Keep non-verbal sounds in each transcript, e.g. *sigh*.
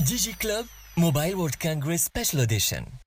DigiClub Mobile World Congress Special Edition.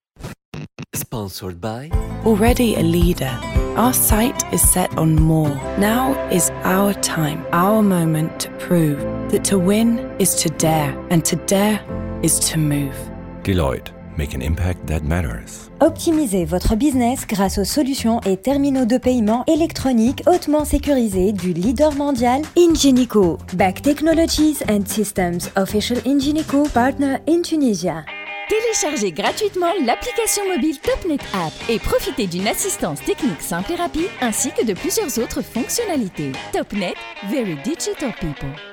Sponsored by. Already a leader, our sight is set on more. Now is our time, our moment to prove that to win is to dare, and to dare is to move. Deloitte, make an impact that matters. Optimisez votre business grâce aux solutions et terminaux de paiement électroniques hautement sécurisés du leader mondial Ingenico. Back Technologies and Systems, official Ingenico partner in Tunisia. Téléchargez gratuitement l'application mobile TopNet App et profitez d'une assistance technique simple et rapide ainsi que de plusieurs autres fonctionnalités. TopNet, very digital people.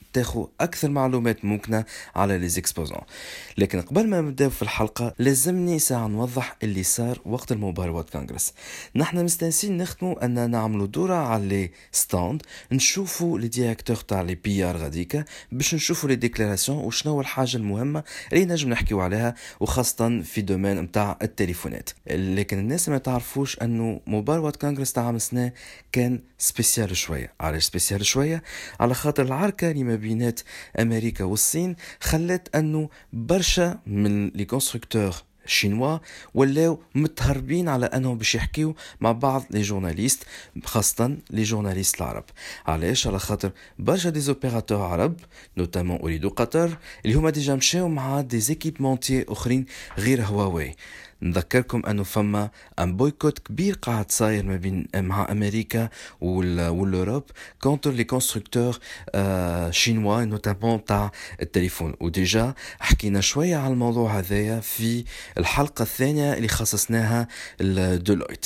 تاخو أكثر معلومات ممكنة على لي زيكسبوزون. لكن قبل ما نبداو في الحلقة لازمني ساعة نوضح اللي صار وقت وورد كونغرس. نحن مستانسين نخدموا ان نعملوا دورة على لي ستاند نشوفوا لي ديريكتور تاع لي بي آر غاديكا باش نشوفوا لي ديكلاراسيون وشنو الحاجة المهمة اللي نجم نحكيو عليها وخاصة في دومين نتاع التليفونات. لكن الناس ما تعرفوش انه وورد كونغرس تاع عام كان سبيسيال شوية. علاش سبيسيال شوية؟ على خاطر العركة اللي ما بينات أمريكا والصين خلت انه برشا من لي كونستركتور شينوا ولاو متهربين على أنهم باش يحكيو مع بعض لي جورناليست خاصة لي جورناليست العرب. علاش؟ على خاطر برشا دي زوبيراتور عرب نوتامون اريدو قطر اللي هما ديجا مشاو مع دي زيكيبمونتي أخرين غير هواوي. نذكركم أنه فما ان بويكوت كبير قاعد صاير ما بين مع أمريكا والأوروب كونتر لي كونستركتور شينوا نوتامون تاع التليفون وديجا حكينا شوية على الموضوع هذايا في الحلقة الثانية اللي خصصناها لديلويت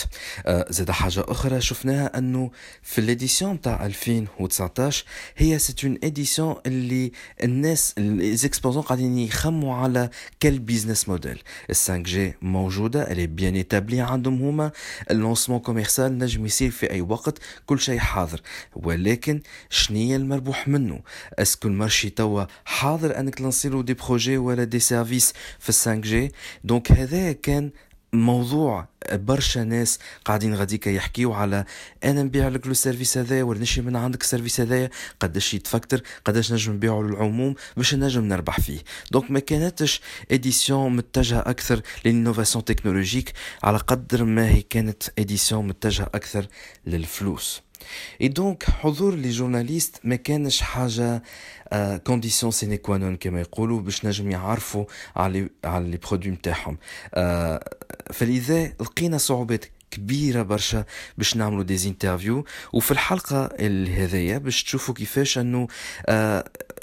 زاد حاجة أخرى شفناها أنه في الاديسيون تاع 2019 هي سيت اون اديسيون اللي الناس ليزيكسبوزون قاعدين يخموا على كل بيزنس موديل ال 5 جي موجودة اللي بيان ايتابلي عندهم هما. اللونسمون كوميرسال نجم يصير في أي وقت كل شيء حاضر. ولكن شنية المربوح منه؟ اسكو المارشي توا حاضر أنك تلانسيلو دي بروجي ولا دي سيرفيس في 5 جي؟ دونك هذا كان موضوع برشا ناس قاعدين غاديكا يحكيو على أنا نبيع لك لو سيرفيس هذايا ولا نشري من عندك السيرفيس هذايا قداش يتفكتر قداش نجم نبيعه للعموم باش نجم نربح فيه. دونك ما كانتش اديسيون متجهة أكثر للإنوفاسيون تكنولوجيك على قدر ما هي كانت اديسيون متجهة أكثر للفلوس. اي دونك حضور لي جورناليست ما كانش حاجة كونديسيون سيني كوانون كما يقولوا باش نجم يعرفوا على على لي برودوي نتاعهم فلذا لقينا صعوبات كبيرة برشا باش نعملوا دي انترفيو وفي الحلقة هذيا باش تشوفوا كيفاش إنه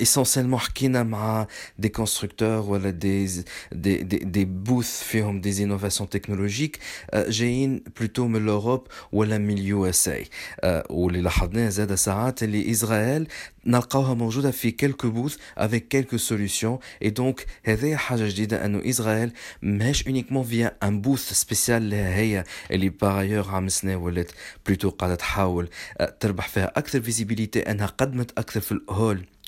اسونسيلمون حكينا مع دي كونستركتور ولا دي دي دي, دي بوث فيهم دي انوفاسيون تكنولوجيك جايين بلوتو من الاوروب ولا من اليو اس اي واللي لاحظناه زاد ساعات اللي اسرائيل نلقاوها موجوده في كيلكو بوث افيك كيلكو سوليوشن اي دونك هذه حاجه جديده انه اسرائيل ماهيش اونيكمون فيا ان بوث سبيسيال لها هي اللي باغيور عام سنه ولات بلوتو قاعده تحاول تربح فيها اكثر فيزيبيليتي انها قدمت اكثر في الهول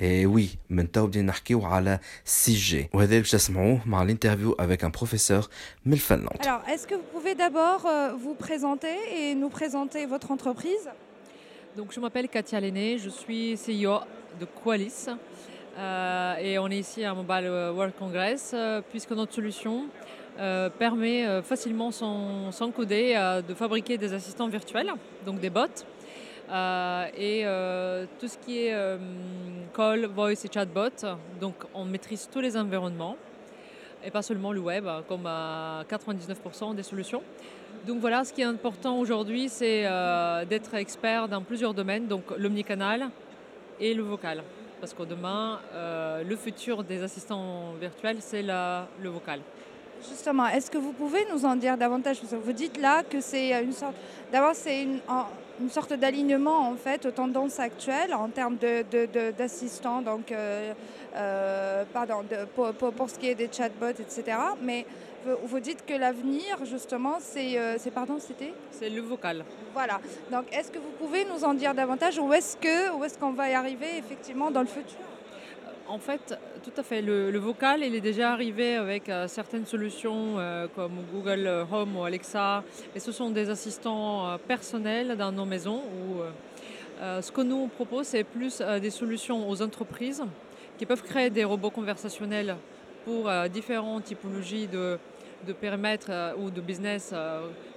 Et oui, maintenant بدينا نحكيو على 6G وهذا باش تسمعوه مع l'interview avec un professeur من الفنلند. Alors, est-ce que vous pouvez d'abord euh, vous présenter et nous présenter votre entreprise Donc, je m'appelle Katia Lenné, je suis CEO de Qualis euh, et on est ici à Mobile World Congress euh, puisque notre solution euh, permet euh, facilement sans, sans coder euh, de fabriquer des assistants virtuels, donc des bots. euh, et euh, tout ce qui est euh, call, voice et chatbot. Donc on maîtrise tous les environnements et pas seulement le web, comme à 99% des solutions. Donc voilà, ce qui est important aujourd'hui, c'est d'être expert dans plusieurs domaines, donc l'omnicanal et le vocal. parce que demain, le futur des assistants virtuels, c'est le vocal. Justement, est-ce que vous pouvez nous en dire davantage? Vous dites là que c'est une sorte, d'abord c'est une, une sorte d'alignement en fait aux tendances actuelles en termes de, de- de- d'assistants, donc euh, euh, pardon, de- pour, pour- pour ce qui est des chatbots, etc. Mais vous, vous dites que l'avenir justement, c'est, euh, c'est pardon, c'était? C'est le vocal. voilà. Donc est-ce que vous pouvez nous en dire davantage? Ou est-ce que où est-ce qu'on va y arriver effectivement dans le futur? En fait, tout à fait. Le, vocal, il est déjà arrivé avec euh, certaines solutions euh, comme Google Home ou Alexa. Et ce sont des assistants euh, personnels dans nos maisons. Ce que nous on propose, c'est plus des solutions aux entreprises qui peuvent créer des robots conversationnels pour différentes typologies de, de périmètres ou de business,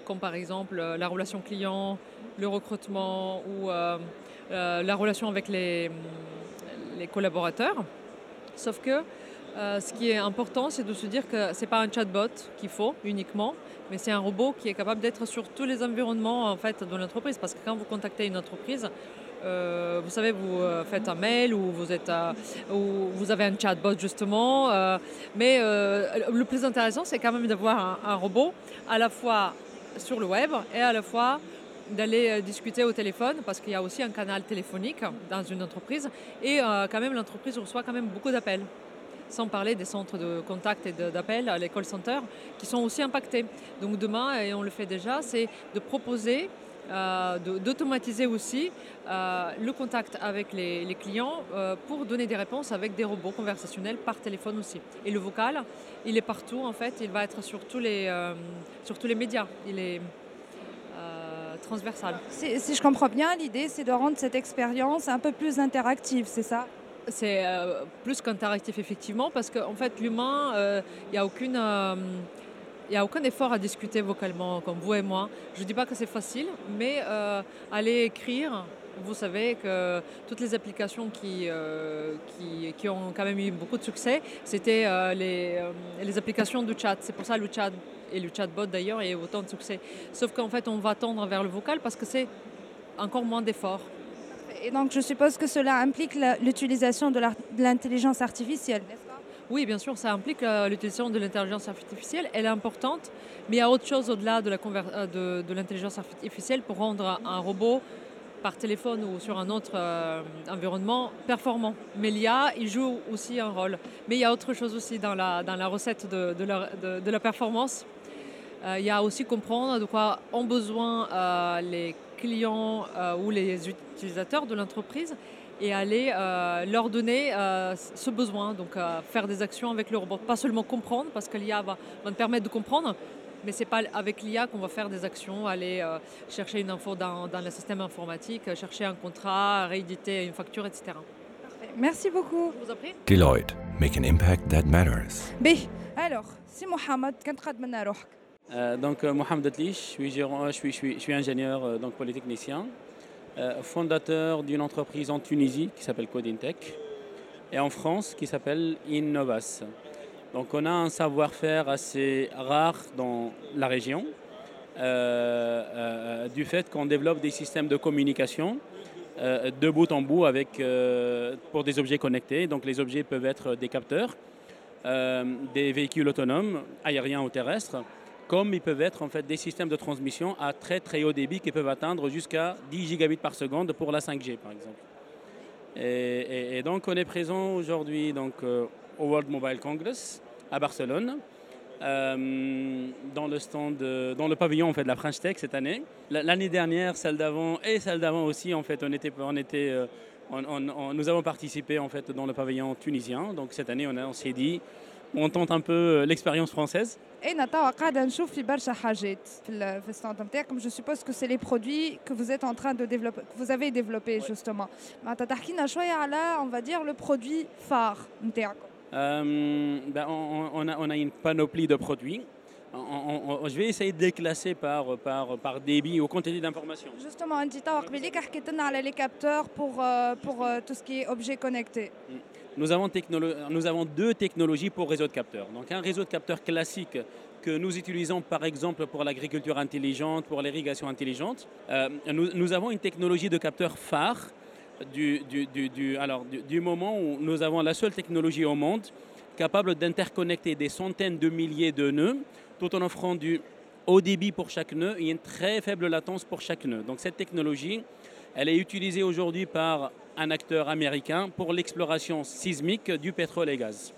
comme par exemple la relation client, le recrutement ou la relation avec les, les collaborateurs. Sauf que euh, ce qui est important, c'est de se dire que ce n'est pas un chatbot qu'il faut uniquement, mais c'est un robot qui est capable d'être sur tous les environnements en fait, de l'entreprise. Parce que quand vous contactez une entreprise, euh, vous savez, vous euh, faites un mail ou vous, êtes, ou vous avez un chatbot justement. mais le plus intéressant, c'est quand même d'avoir un robot à la fois sur le web et à la fois d'aller euh, discuter au téléphone parce qu'il y a aussi un canal téléphonique dans une entreprise et euh, quand même l'entreprise reçoit quand même beaucoup d'appels sans parler des centres de contact et d'appels, les call centers, qui sont aussi impactés. Donc demain, et on le fait déjà, c'est de proposer, euh, d'automatiser aussi le contact avec les, clients pour donner des réponses avec des robots conversationnels par téléphone aussi. Et le vocal, il est partout en fait, il va être sur tous les, sur tous les médias. Il est si, si je comprends bien, l'idée c'est de rendre cette expérience un peu plus interactive, c'est ça? C'est euh, plus qu'interactif effectivement parce qu'en fait l'humain, euh, il n'y a aucune... euh, il n'y a aucun effort à discuter vocalement comme vous et moi. Je ne dis pas que c'est facile, mais euh, aller écrire, vous savez que toutes les applications qui, euh, qui, qui ont quand même eu beaucoup de succès, c'était euh, les, euh, les applications de chat. C'est pour ça le chat et le chatbot d'ailleurs a eu autant de succès. Sauf qu'en fait on va tendre vers le vocal parce que c'est encore moins d'efforts. Et donc je suppose que cela implique l'utilisation de l'intelligence artificielle, n'est-ce pas? Oui, bien sûr, ça implique euh, l'utilisation de l'intelligence artificielle. Elle est importante, mais il y a autre chose au-delà de euh, de, de l'intelligence artificielle pour rendre un, un robot par téléphone ou sur un autre euh, environnement performant. Mais l'IA, il joue aussi un rôle. Mais il y a autre chose aussi dans la, recette de, la, performance. Euh, il y a aussi comprendre de quoi ont besoin euh, les clients ou les utilisateurs de l'entreprise et aller leur donner ce besoin, donc faire des actions avec le robot. Pas seulement comprendre, parce que l'IA va, va nous permettre de comprendre, mais c'est pas avec l'IA qu'on va faire des actions, aller euh, chercher une info dans, dans le système informatique, euh, chercher un contrat, rééditer une facture, etc. Merci beaucoup. Je vous en prie. Deloitte, make an impact that matters. B. Alors, si Mohamed, euh, donc euh, Mohamed Atli, je suis, gérant, je, suis, je, suis, ingénieur donc polytechnicien, fondateur d'une entreprise en Tunisie qui s'appelle Codintech et en France qui s'appelle Innovas. Donc on a un savoir-faire assez rare dans la région euh, euh, du fait qu'on développe des systèmes de communication euh, de bout en bout avec, pour des objets connectés. Donc les objets peuvent être des capteurs, des véhicules autonomes, aériens ou terrestres, comme ils peuvent être en fait des systèmes de transmission à très très haut débit qui peuvent atteindre jusqu'à 10 gigabits par seconde pour la 5G par exemple. Et, donc on est présent aujourd'hui au World Mobile Congress à Barcelone. euh, dans le stand, euh, dans le pavillon en fait de la French Tech cette année. La- L'année dernière, celle d'avant et celle d'avant aussi en fait, on était, on était, euh, on- on- on- nous avons participé en fait dans le pavillon tunisien. Donc cette année, on, a- on s'est dit, on tente un peu euh, l'expérience française. انا توا قاعده نشوف في برشا حاجات في ال- في الستاند نتاعكم جو سوبوز كو سي لي برودوي كو vous êtes en train de développer que vous avez développé justement معناتها تحكي لنا شويه على on va dire le produit phare نتاعكم euh, ben, on, a, une panoplie de produits. Je vais essayer de les classer par, débit ou quantité d'informations. Justement, Andita Wakbilik a les capteurs pour, euh, euh, tout ce qui est objet connecté. Mm. Nous avons, deux technologies pour réseau de capteurs. Donc un réseau de capteurs classique que nous utilisons par exemple pour l'agriculture intelligente, pour l'irrigation intelligente. Nous, avons une technologie de capteurs phare du, du, du, alors, du moment où nous avons la seule technologie au monde capable d'interconnecter des centaines de milliers de nœuds tout en offrant du haut débit pour chaque nœud et une très faible latence pour chaque nœud. Donc cette technologie, elle est utilisée aujourd'hui par un acteur américain pour l'exploration sismique du pétrole et gaz.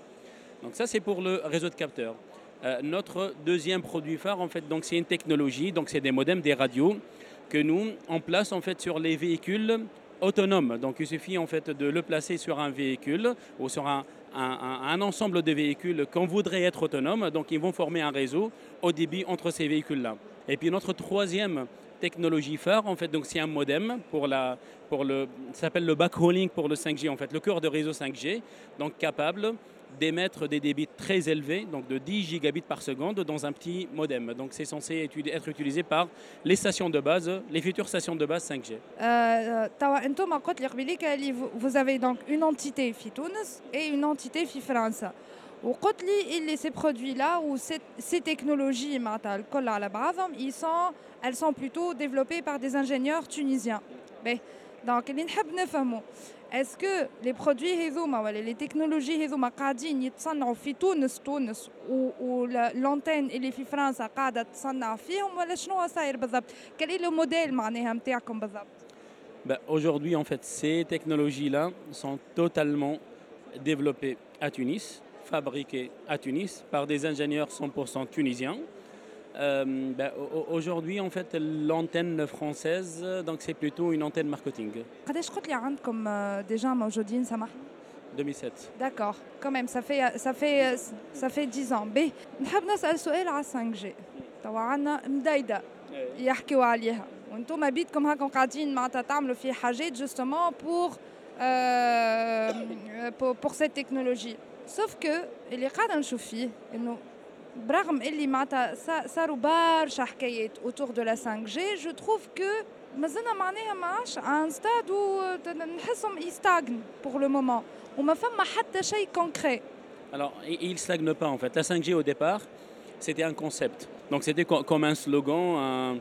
Donc ça c'est pour le réseau de capteurs. Euh, notre deuxième produit phare en fait donc c'est une technologie donc c'est des modems des radios que nous on place en fait sur les véhicules autonomes. Donc il suffit en fait de le placer sur un véhicule ou sur un, ensemble de véhicules qu'on voudrait être autonome. Donc ils vont former un réseau au débit entre ces véhicules-là. Et puis notre troisième technologie phare, en fait, donc c'est un modem pour la, le, s'appelle le pour le 5G, en fait, le cœur de réseau 5G, donc capable d'émettre des débits très élevés, donc de 10 gigabits par seconde, dans un petit modem. Donc c'est censé être utilisé par les stations de base, les futures stations de base 5G. Euh, euh, vous avez donc une entité fi Tunis et une entité fi France. Ces produits-là ou ces technologies, hein, elles sont plutôt développées par des ingénieurs tunisiens. Ben, donc, nous est-ce que les produits les technologies ou l'antenne et les France Quel est le modèle ben, Aujourd'hui, en fait, ces technologies-là sont totalement développées à Tunis, fabriquées à Tunis par des ingénieurs 100% tunisiens. Euh, ben, au- au- Aujourd'hui, en fait, l'antenne française, donc c'est plutôt une antenne marketing. قداش قلت لي عندكم آه، ديجا موجودين سامحني 2007. داكور كمان ça fait ça fait ça fait 10 ans بي نحب نسال سؤال على 5G توا عندنا مدايده يحكيوا عليها وانتم بيدكم هاكم قاعدين معناتها تعملوا في حاجات جوستومون بور pour pour cette technologie sauf que اللي قاعده نشوف فيه انه برغم اللي معناتها صا- صاروا برشا حكايات autour de la 5G je trouve que مازلنا معناها ما عادش ان ستاد ونحسهم يستاغن pour le moment وما فما حتى شيء concret Alors, il ne stagne pas en fait. La 5G au départ, c'était un concept. Donc c'était co- comme un slogan, un-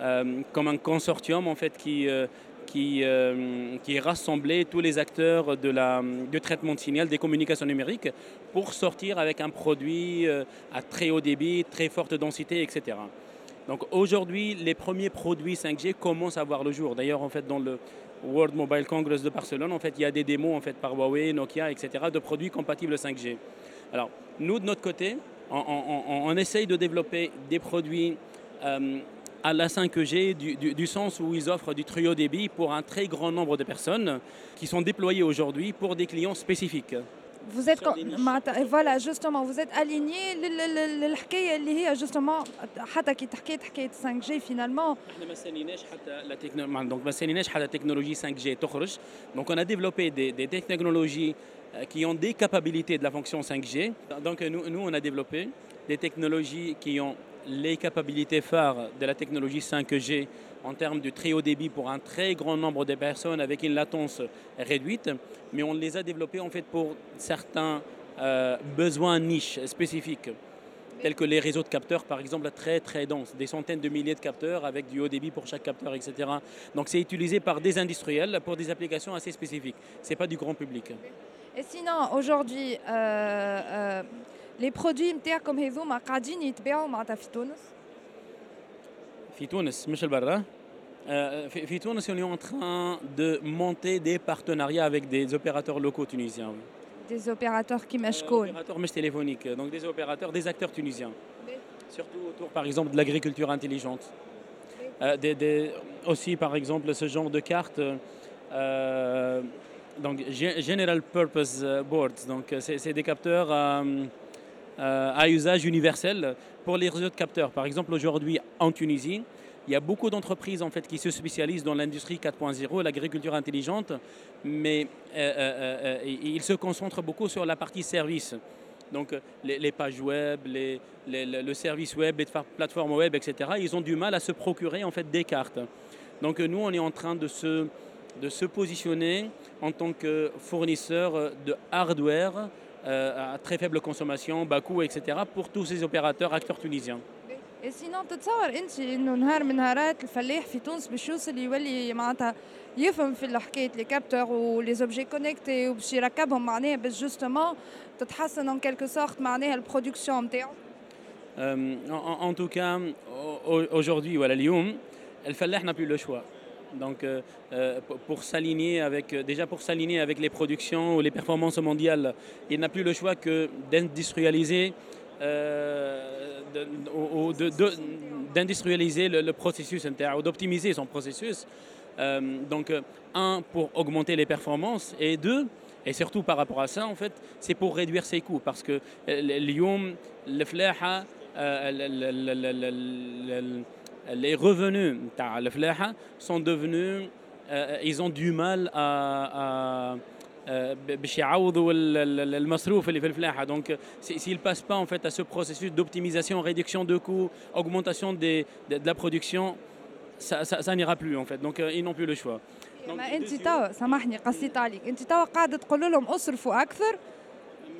euh, comme un consortium en fait qui, euh, qui, euh, qui rassemblait tous les acteurs de la, du traitement de signal, des communications numériques, pour sortir avec un produit euh, à très haut débit, très forte densité, etc. Donc aujourd'hui, les premiers produits 5G commencent à voir le jour. D'ailleurs, en fait, dans le World Mobile Congress de Barcelone, en fait, il y a des démos en fait par Huawei, Nokia, etc. de produits compatibles 5G. Alors, nous de notre côté, on, essaye de développer des produits euh, à la 5G du, sens où ils offrent du haut débit pour un très grand nombre de personnes qui sont déployées aujourd'hui pour des clients spécifiques vous êtes com- معناتها voilà justement vous êtes aligné لل- لل- للحكايه اللي هي justement حتى كي تحكيت حكايه 5G finalement احنا ما استنيناش حتى لا تكنو... مع- دونك ما استنيناش حتى تكنولوجي 5G تخرج دونك on a développé des, des technologies euh, qui ont des capacités de la fonction 5G donc nous, nous on a développé des technologies qui ont les capacités phares de la technologie 5G en termes de très haut débit pour un très grand nombre de personnes avec une latence réduite, mais on les a développées en fait pour certains euh, besoins niches spécifiques tels que les réseaux de capteurs, par exemple, très très denses, des centaines de milliers de capteurs avec du haut débit pour chaque capteur, etc. Donc c'est utilisé par des industriels pour des applications assez spécifiques. C'est pas du grand public. et sinon aujourd'hui euh, euh, les produits نتاعكم هذوما قاعدين يتباعوا معناتها في تونس في تونس مش البرة Euh, في في تونس on est en train de monter des partenariats avec des opérateurs locaux tunisiens. oui. des opérateurs Euh, كيما شكون opérateurs مش téléphoniques, donc des opérateurs, des acteurs tunisiens. Surtout autour, par exemple, de l'agriculture intelligente. Euh, des- des- aussi, par exemple, ce genre de cartes, euh, donc Ge- General Purpose euh, Boards, donc euh, c'est c'est des capteurs euh, euh, à usage universel pour les réseaux de capteurs. Par exemple, aujourd'hui, en Tunisie, il y a beaucoup d'entreprises en fait qui se spécialisent dans l'industrie 4.0, l'agriculture intelligente, mais euh, euh, euh, euh, ils se concentrent beaucoup sur la partie service. Donc euh, les, pages web, le service web, les plateformes web, etc. Ils ont du mal à se procurer en fait des cartes. Donc euh, nous, on est en train de se, de se positionner en tant que fournisseur de hardware euh, à très faible consommation, bas coût, etc. pour tous ces opérateurs, acteurs tunisiens. Et sinon تتصور انت انه نهار من نهارات الفلاح في تونس باش يوصل يولي معناتها يفهم في حكايه لي كابتور ولي زوبجي كونيكتي وباش يركبهم معناها باش جوستومون تتحسن ان كيلكو سورت معناها البرودكسيون نتاعو Euh, en, en tout cas, au- aujourd'hui, voilà, اليوم الفلاح n'a plus le choix. Donc, euh, euh, pour s'aligner avec, euh, déjà pour s'aligner avec les productions ou les performances mondiales, il n'a plus le choix que d'industrialiser d'industrialiser le, le, processus interne, d'optimiser son processus. Donc, un, pour augmenter les performances, et deux, et surtout par rapport à ça, en fait, c'est pour réduire ses coûts, parce que l'IOM, le flaha, euh, ال- ال- ال- ال- ال- ال- les revenus تاع الفلاحة sont devenus euh, ils ont du mal à, à euh, باش يعوضوا ال- ال- المصروف اللي في الفلاحة donc si- s'ils passent pas en fait à ce processus d'optimisation réduction de coûts augmentation des, de, de la production ça, ça, ça n'ira plus en fait donc euh, ils n'ont plus le choix Donc, ما انت توا سامحني قصيت عليك انت توا قاعده تقول لهم اصرفوا اكثر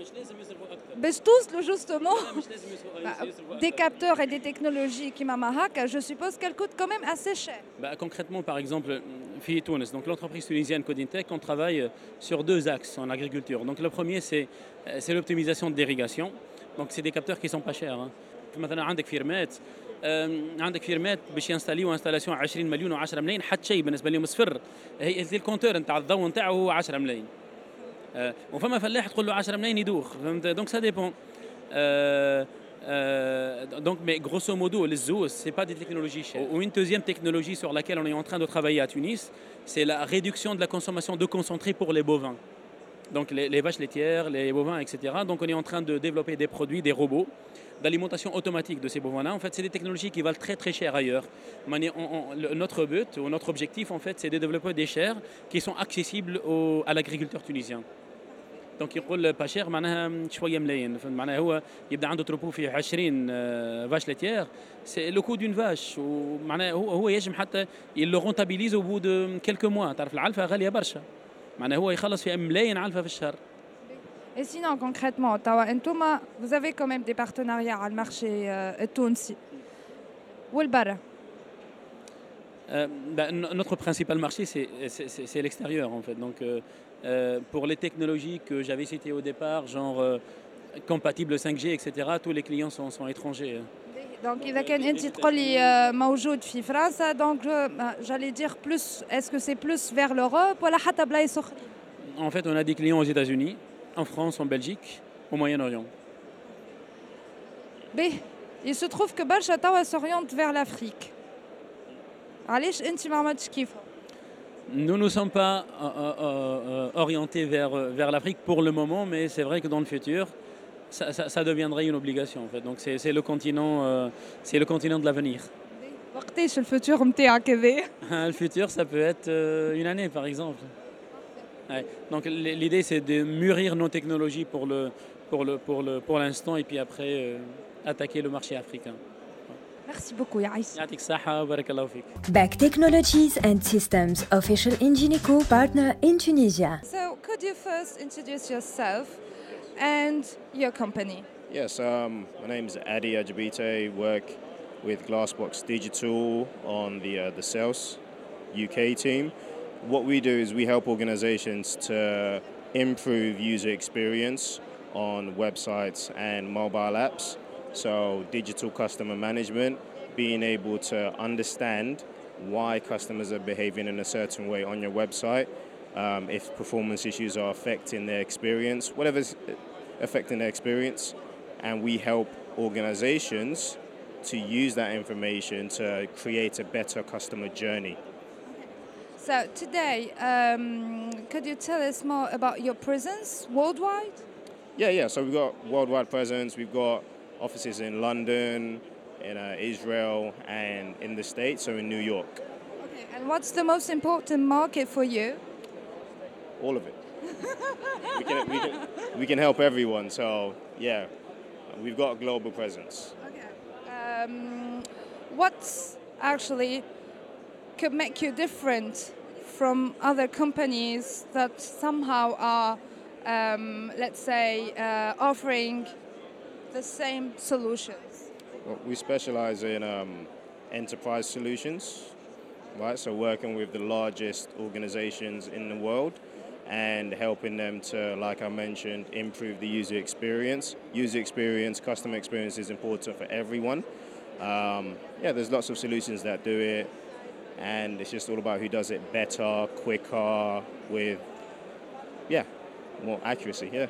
مش لازم يصرفوا اكثر باش توصلوا جوستومون مش لازم يصرفوا يصرفوا des capteurs et des technologies qui ماما هكا je suppose qu'elles coûtent quand même assez cher Bah, concrètement, par exemple, FI Tunis, donc l'entreprise tunisienne Codintech, on travaille sur deux axes en agriculture. Donc le premier, c'est euh, c'est l'optimisation d'irrigation. Donc c'est des capteurs qui sont pas chers. Hein. مثلا عندك فيرمات آم، عندك فيرمات باش ينستاليو انستالاسيون 20 مليون و10 ملايين حتى شيء بالنسبه لهم صفر هي زي الكونتور نتاع الضوء نتاعو هو 10 ملايين آه، وفما فلاح تقول له 10 ملايين يدوخ فهمت دونك سا ديبون donc, mais grosso modo, les zoos, ce n'est pas des technologies chères. Ou une deuxième technologie sur laquelle on est en train de travailler à Tunis, c'est la réduction de la consommation de concentré pour les bovins. Donc les, les vaches laitières, les bovins, etc. Donc on est en train de développer des produits, des robots d'alimentation automatique de ces bovins-là. En fait, c'est des technologies qui valent très très cher ailleurs. Mais on- on- le- notre but ou notre objectif, en fait, c'est de développer des chairs qui sont accessibles au- à l'agriculteur tunisien. دونك يقول با شير معناها شوية ملايين معناها هو يبدا عنده تروبو فيه 20 آه، فاش لاتيير سي لو كو دون فاش ومعناها هو هو يجم حتى يلو رونتابيليز أو بو دو كيلكو موا تعرف العلفه غاليه برشا معناها هو يخلص في ملايين علفه في الشهر Et sinon, concrètement, Tawa Ntouma, vous avez quand même des partenariats على المارشي euh, التونسي والبرا Euh, bah, no- notre principal marché, c'est l'extérieur, en fait. Donc, euh, Euh, pour les technologies que j'avais citées au départ, genre euh, compatible 5G, etc., tous les clients sont, étrangers. Hein. Donc, il y a euh, France, donc euh, j'allais dire plus, est-ce que c'est plus vers l'Europe ou la En fait, on a des clients aux États-Unis, en France, en Belgique, au Moyen-Orient. B. Il se trouve que Balchatawa s'oriente vers l'Afrique. Allez, je nous ne sommes pas euh, euh, euh, orientés vers, l'Afrique pour le moment, mais c'est vrai que dans le futur, ça, ça, deviendrait une obligation. En fait. Donc c'est le, continent, le continent de l'avenir. le futur, *laughs* Le futur, ça peut être une année, par exemple. Donc l'idée, c'est de mûrir nos technologies pour l'instant et puis après attaquer le marché africain. ميرسي بوكو يا عيسى يعطيك الصحة وبارك الله فيك. Back Technologies and Systems, official Ingenico partner in Tunisia. So could you first introduce yourself and your company Yes, um, my name is Adi Ajabite. Work with Glassbox Digital on the uh, the sales UK team. What we do is we help organizations to improve user experience on websites and mobile apps. so digital customer management, being able to understand why customers are behaving in a certain way on your website, um, if performance issues are affecting their experience, whatever's affecting their experience, and we help organizations to use that information to create a better customer journey. So today, um, could you tell us more about your presence worldwide? Yeah, yeah. So we've got worldwide presence. We've got offices in London, in uh, Israel, and in the States, so in New York. Okay. And what's the most important market for you? All of it. we, can, we, can, we can help everyone. So, yeah, we've got a global presence. Um, what actually could make you different from other companies that somehow are, um, let's say, uh, offering the same solutions? Well, we specialize in um, enterprise solutions, right? So working with the largest organizations in the world and helping them to, like I mentioned, improve the user experience. User experience, customer experience is important for everyone. Um, yeah, there's lots of solutions that do it, and it's just all about who does it better, quicker, with, yeah, more accuracy. Yeah.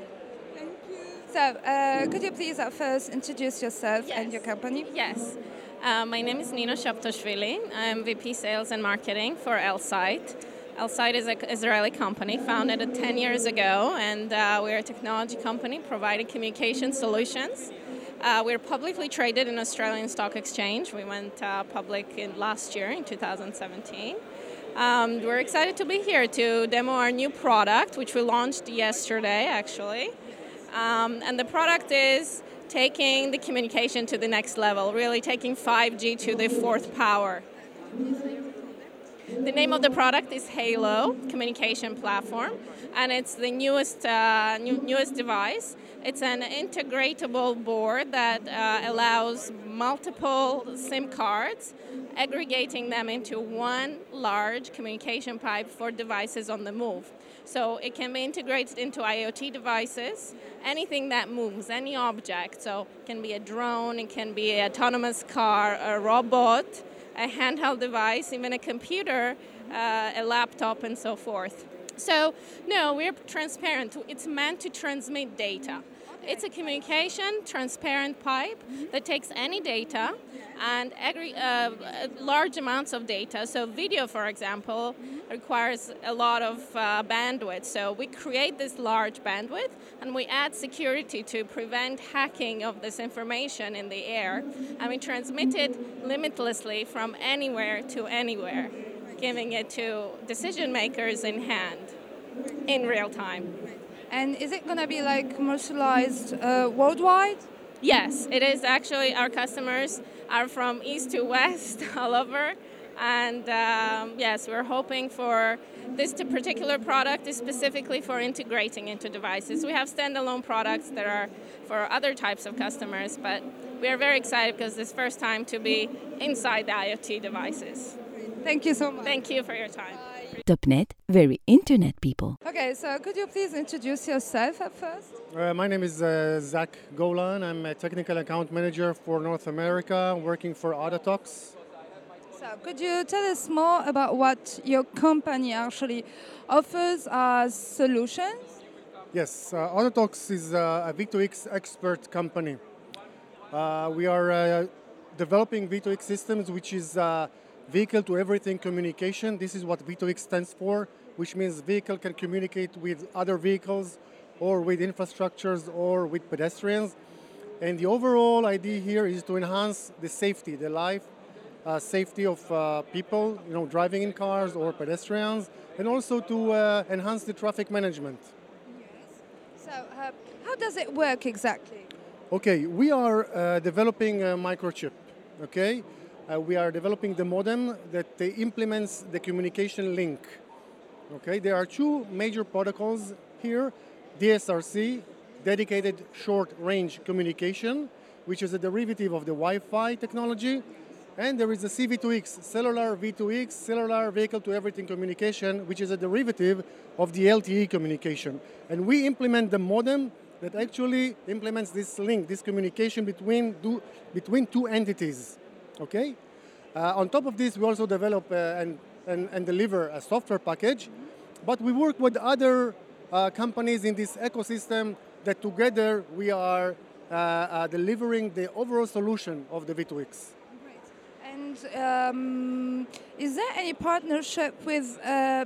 So, uh, could you please at first introduce yourself and your company? Yes. Uh, my name is Nina Shaptoshvili. I'm VP Sales and Marketing for Elsight. Elsight is an Israeli company founded 10 years ago, and uh, we're a technology company providing communication solutions. Uh, we're publicly traded in Australian Stock Exchange. We went uh, public in last year in 2017. Um, we're excited to be here to demo our new product, which we launched yesterday, actually. Um, and the product is taking the communication to the next level, really taking 5G to the fourth power. The name of the product is Halo Communication Platform, and it's the newest uh, new, newest device. It's an integratable board that uh, allows multiple SIM cards, aggregating them into one large communication pipe for devices on the move. So it can be integrated into IoT devices, anything that moves, any object. So it can be a drone, it can be an autonomous car, a robot, a handheld device, even a computer, uh, a laptop, and so forth. So, no, we're transparent. It's meant to transmit data. It's a communication transparent pipe that takes any data and agri- uh, large amounts of data. So, video, for example, requires a lot of uh, bandwidth. So, we create this large bandwidth and we add security to prevent hacking of this information in the air. And we transmit it limitlessly from anywhere to anywhere, giving it to decision makers in hand in real time. And is it going to be like commercialized uh, worldwide? Yes, it is actually. Our customers are from east to west, *laughs* all over. And um, yes, we're hoping for this particular product is specifically for integrating into devices. We have standalone products that are for other types of customers, but we are very excited because it's first time to be inside the IoT devices. Thank you so much. Thank you for your time. Topnet, very internet people. Okay, so could you please introduce yourself at first? Uh, my name is uh, Zach Golan. I'm a technical account manager for North America, working for Autotox. Could you tell us more about what your company actually offers as solutions? Yes, uh, Autotox is uh, a V2X expert company. Uh, we are uh, developing V2X systems, which is vehicle to everything communication. This is what V2X stands for, which means vehicle can communicate with other vehicles or with infrastructures or with pedestrians. And the overall idea here is to enhance the safety, the life uh, safety of uh, people, you know, driving in cars or pedestrians, and also to uh, enhance the traffic management. So, uh, how does it work exactly? Okay, we are uh, developing a microchip. Okay, uh, we are developing the modem that implements the communication link. Okay, there are two major protocols here: DSRC, dedicated short-range communication, which is a derivative of the Wi-Fi technology, and there is a CV2X, cellular V2X, cellular vehicle to everything communication, which is a derivative of the LTE communication. And we implement the modem that actually implements this link, this communication between two, between two entities. Okay? Uh, on top of this, we also develop uh, and, and, and deliver a software package, but we work with other uh, companies in this ecosystem that together we are uh, uh, delivering the overall solution of the V2X. And um, is there any partnership with, uh,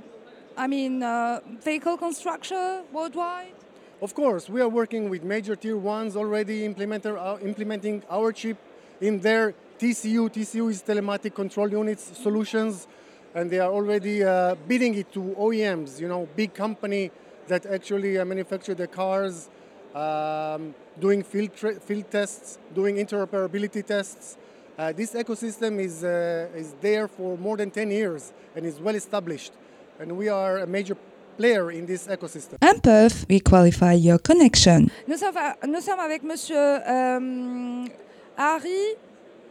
I mean, uh, vehicle construction worldwide? Of course, we are working with major tier ones already uh, implementing our chip in their TCU. TCU is telematic control units solutions, and they are already uh, bidding it to OEMs, you know, big company that actually uh, manufacture the cars, um, doing field, field tests, doing interoperability tests. Uh, this ecosystem is, uh, is there for more than 10 years and is well established. And we are a major player in this ecosystem. And Imperf, we qualify your connection. Nous sommes, nous sommes avec Monsieur euh, Harry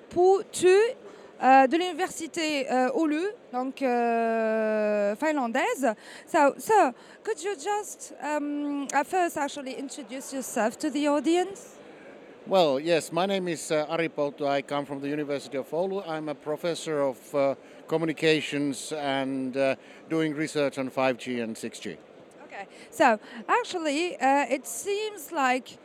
Pu Tu euh, de l'université euh, Oulu, donc euh, finlandaise. So, so, could you just um, at first actually introduce yourself to the audience? Well, yes, my name is uh, Ari Poutu. I come from the University of Oulu. I'm a professor of uh, communications and uh, doing research on 5G and 6G. Okay, so actually, uh, it seems like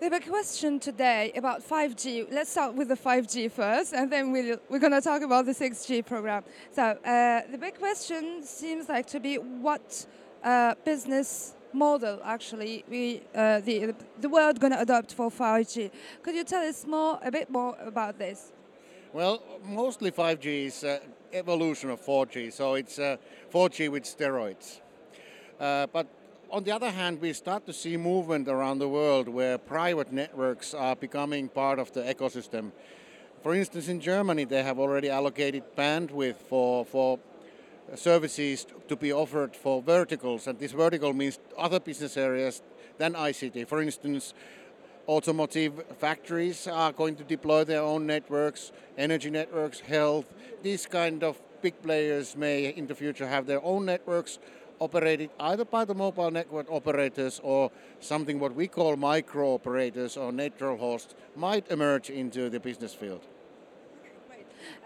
the big question today about 5G. Let's start with the 5G first, and then we'll, we're going to talk about the 6G program. So uh, the big question seems like to be what uh, business model actually we uh, the the world going to adopt for 5G. Could you tell us more a bit more about this? Well, mostly 5G is uh, evolution of 4G, so it's uh, 4G with steroids. Uh, but on the other hand, we start to see movement around the world where private networks are becoming part of the ecosystem. For instance, in Germany, they have already allocated bandwidth for, for services to be offered for verticals, and this vertical means other business areas than ICT. For instance, automotive factories are going to deploy their own networks, energy networks, health. These kind of big players may in the future have their own networks operated either by the mobile network operators or something what we call micro operators or natural hosts might emerge into the business field.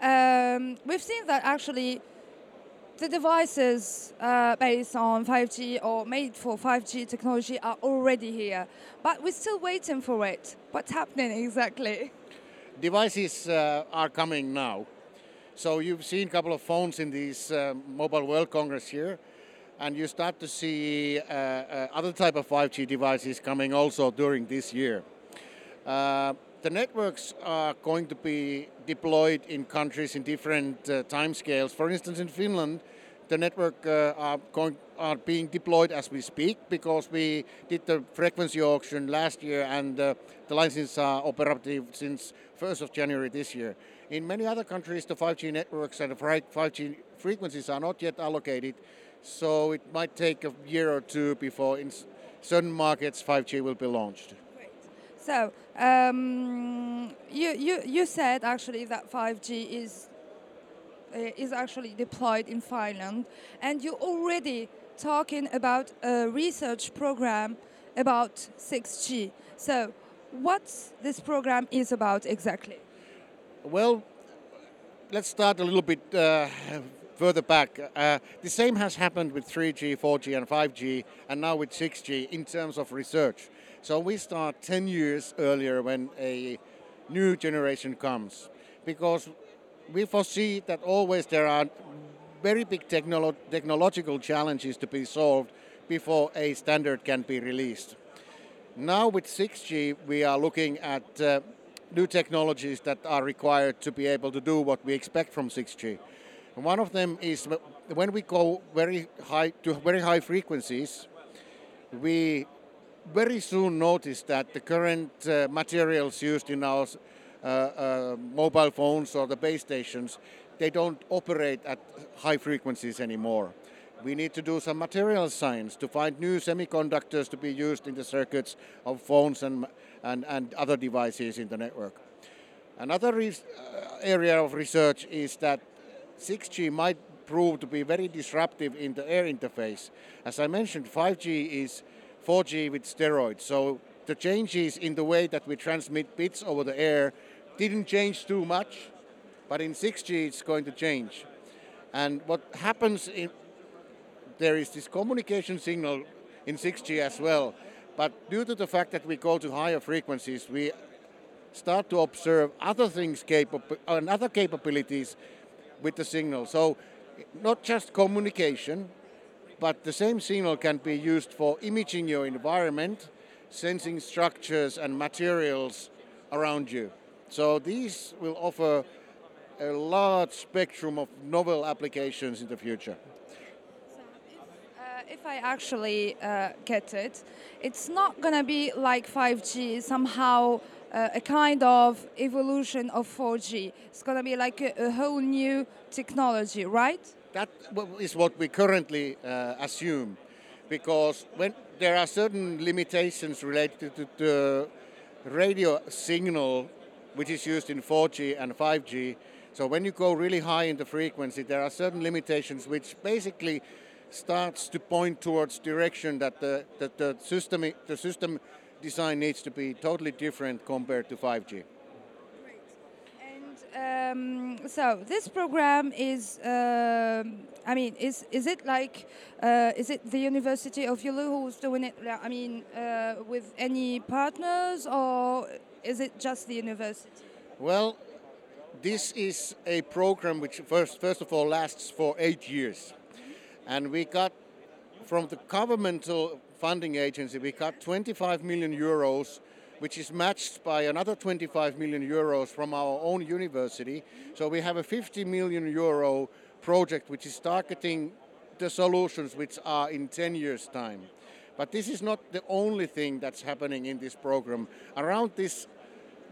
Um, we've seen that actually the devices uh, based on 5G or made for 5G technology are already here, but we're still waiting for it. What's happening exactly? Devices uh, are coming now. So you've seen a couple of phones in this uh, Mobile World Congress here, and you start to see uh, uh, other type of 5G devices coming also during this year. The networks are going to be deployed in countries in different uh, timescales. For instance, in Finland, the network uh, are going are being deployed as we speak because we did the frequency auction last year and uh, the licenses are operative since 1st of January this year. In many other countries, the 5G networks and the 5G frequencies are not yet allocated, so it might take a year or two before in certain markets 5G will be launched. So um, you, you, you said actually that 5G is uh, is actually deployed in Finland, and you're already talking about a research program about 6G. So, what this program is about exactly? Well, let's start a little bit uh, further back. Uh, the same has happened with 3G, 4G, and 5G, and now with 6G in terms of research. So we start 10 years earlier when a new generation comes, because we foresee that always there are very big technolo- technological challenges to be solved before a standard can be released. Now with 6G, we are looking at uh, new technologies that are required to be able to do what we expect from 6G. One of them is when we go very high to very high frequencies, we very soon notice that the current uh, materials used in our uh, uh, mobile phones or the base stations, they don't operate at high frequencies anymore. We need to do some material science to find new semiconductors to be used in the circuits of phones and, and, and other devices in the network. Another re- uh, area of research is that 6G might prove to be very disruptive in the air interface. As I mentioned, 5G is 4G with steroids, so the changes in the way that we transmit bits over the air didn't change too much, but in 6G it's going to change. And what happens in there is this communication signal in 6G as well, but due to the fact that we go to higher frequencies, we start to observe other things capable and other capabilities with the signal. So not just communication, but the same signal can be used for imaging your environment, sensing structures and materials around you. So these will offer a large spectrum of novel applications in the future. Uh, if I actually uh, get it, it's not going to be like 5G, somehow uh, a kind of evolution of 4G. It's going to be like a, a, whole new technology, right? That is what we currently uh, assume, because when there are certain limitations related to the radio signal which is used in 4G and 5G. So when you go really high in the frequency, there are certain limitations which basically starts to point towards direction that the, that the system the system design needs to be totally different compared to 5G. Um, so this program is, um I mean, is is it like, uh, is it the University of Yulu who's doing it? I mean, uh, with any partners, or is it just the university? Well, this is a program which first first of all lasts for eight years, and we got from the governmental funding agency we got 25 million euros which is matched by another 25 million euros from our own university. So we have a 50 million euro project which is targeting the solutions which are in 10 years' time. But this is not the only thing that's happening in this program. Around this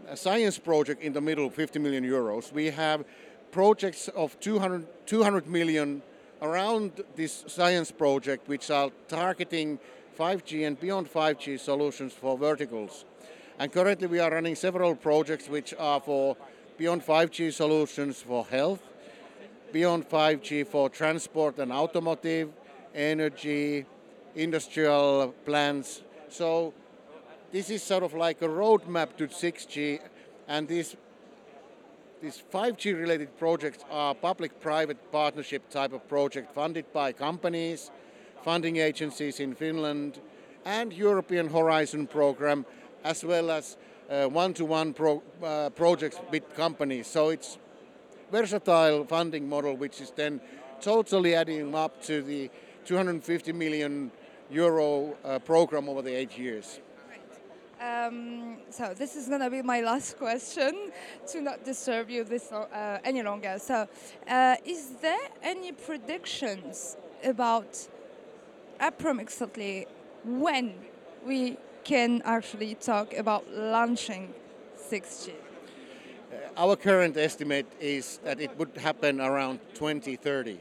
uh, science project in the middle, 50 million euros, we have projects of 200, 200 million around this science project which are targeting 5G and beyond 5G solutions for verticals. And currently we are running several projects which are for beyond 5G solutions for health, beyond 5G for transport and automotive, energy, industrial plants. So this is sort of like a roadmap to 6G and these these 5G related projects are public-private partnership type of project funded by companies, funding agencies in Finland, and European Horizon program as well as uh, one-to-one pro, uh, projects with companies. So it's versatile funding model, which is then totally adding up to the 250 million euro uh, program over the eight years. Um, so this is going to be my last question *laughs* to not disturb you this uh, any longer. So, uh, is there any predictions about approximately when we can actually talk about launching 6G? Uh, our current estimate is that it would happen around 2030.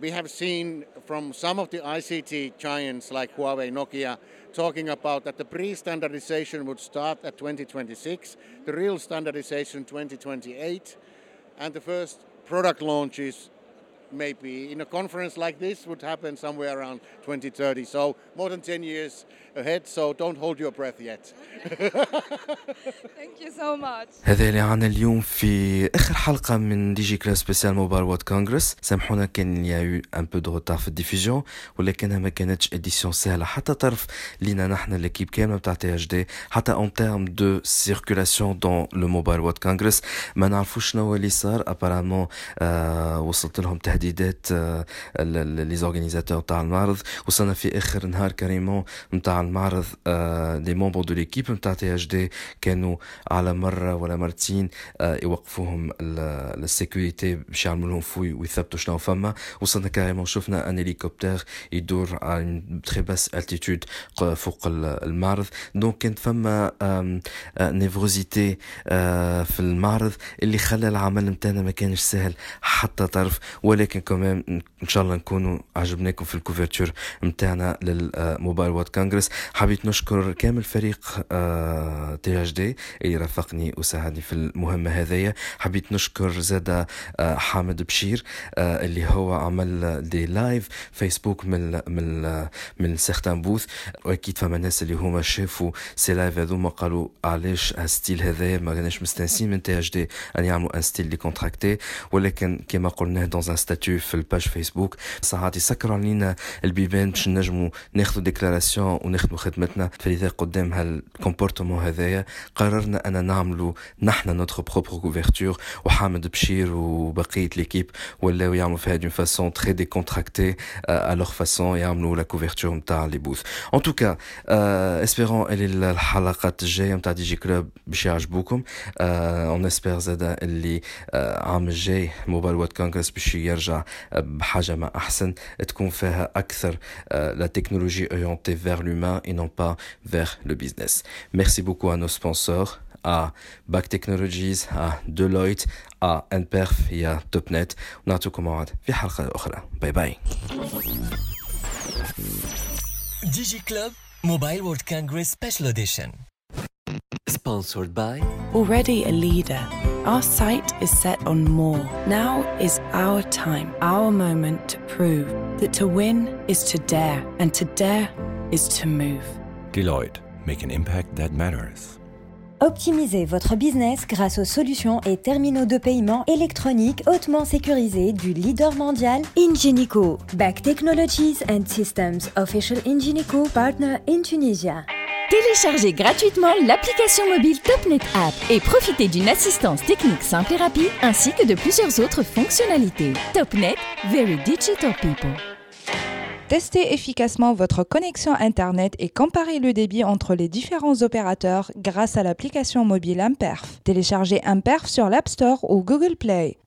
We have seen from some of the ICT giants like Huawei, Nokia, talking about that the pre-standardization would start at 2026, the real standardization 2028, and the first product launches maybe in a conference like this would happen somewhere around 2030. So more than 10 years ahead. So don't hold your breath yet. *laughs* Thank you so much. هذا اللي عنا اليوم في آخر حلقة من دي جي كلاس سبيسيال موبايل وورد كونغرس سامحونا كان يا يو ان بو دو روتار في الديفيزيون ولكنها ما كانتش اديسيون سهلة حتى طرف لينا نحن ليكيب كاملة بتاع تي اش دي حتى اون تيرم دو سيركولاسيون دون لو موبايل وورد كونغرس ما نعرفوش شنو اللي صار ابارامون آه وصلت لهم تهديدات آه لي زورغانيزاتور تاع المعرض وصلنا في آخر نهار كريمون نتاع المعرض آه لي مومبر دو ليكيب نتاع تي اش دي كانوا على مرة ولا مرتين آه يوقفوهم السيكوريتي باش يعملوا لهم فوي ويثبتوا شنو فما. وصلنا كاريمون شفنا ان هليكوبتر يدور على تري باس التيتود فوق المعرض دونك كانت فما نيفروزيتي في المعرض اللي خلى العمل نتاعنا ما كانش سهل حتى طرف. ولكن كمان إن شاء الله نكونوا عجبناكم في الكوفرتور نتاعنا للموبايل وورد كونغرس. حبيت نشكر كامل فريق تي اش دي اللي رافقني وساعدني في المهمة هذيا. حبيت نشكر زادا حامد بشير اللي هو عمل دي لايف فيسبوك من من من سيغتان بوث. وأكيد فما ناس اللي هما شافوا سي لايف هذوما قالوا علاش الستيل هذايا ما كانش مستانسين من تي اش دي أن يعملوا ان ستيل دي كونتراكتي ولكن كما قلناه دون ان ستاتيو في الباج فيسبوك ساعات يسكروا علينا البيبان باش نجموا ناخذوا ديكلاراسيون ونخدموا خدمتنا. فلذا قدام هالكومبورتمون هذايا قررنا أن نعملوا نحن نوتخ بروبر كوفرتور وحامد بشير وبقية ليكيب ولاو يعملوا فيها دون فاسون تري ديكونتراكتي ا لوغ فاسون يعملوا لا كوفرتور نتاع لي بوث ان توكا اسبيرون اللي الحلقات الجاية نتاع دي جي كلوب باش يعجبوكم. اون اسبير زادا اللي عام الجاي موبايل وورد كونغرس باش يرجع. بحاجه ما احسن تكون فيها اكثر لا تكنولوجي orientée vers l'humain et non pas vers le business. Merci beaucoup à nos sponsors, à Back Technologies, à Deloitte, à NPerf et à Topnet. ونعطيكم موعد في حلقة أخرى. باي باي. Digi Club Mobile World Congress Special Edition. Sponsored by Already a leader, Our sight is set on more. Now is our time, our moment to prove that to win is to dare, and to dare is to move. Deloitte. Make an impact that matters. Optimisez votre business grâce aux solutions et terminaux de paiement électroniques hautement sécurisés du leader mondial Ingenico. Back Technologies and Systems, official Ingenico partner in Tunisia. Téléchargez gratuitement l'application mobile TopNet App et profitez d'une assistance technique simple et rapide ainsi que de plusieurs autres fonctionnalités. TopNet, Very Digital People. Testez efficacement votre connexion Internet et comparez le débit entre les différents opérateurs grâce à l'application mobile Imperf. Téléchargez Imperf sur l'App Store ou Google Play.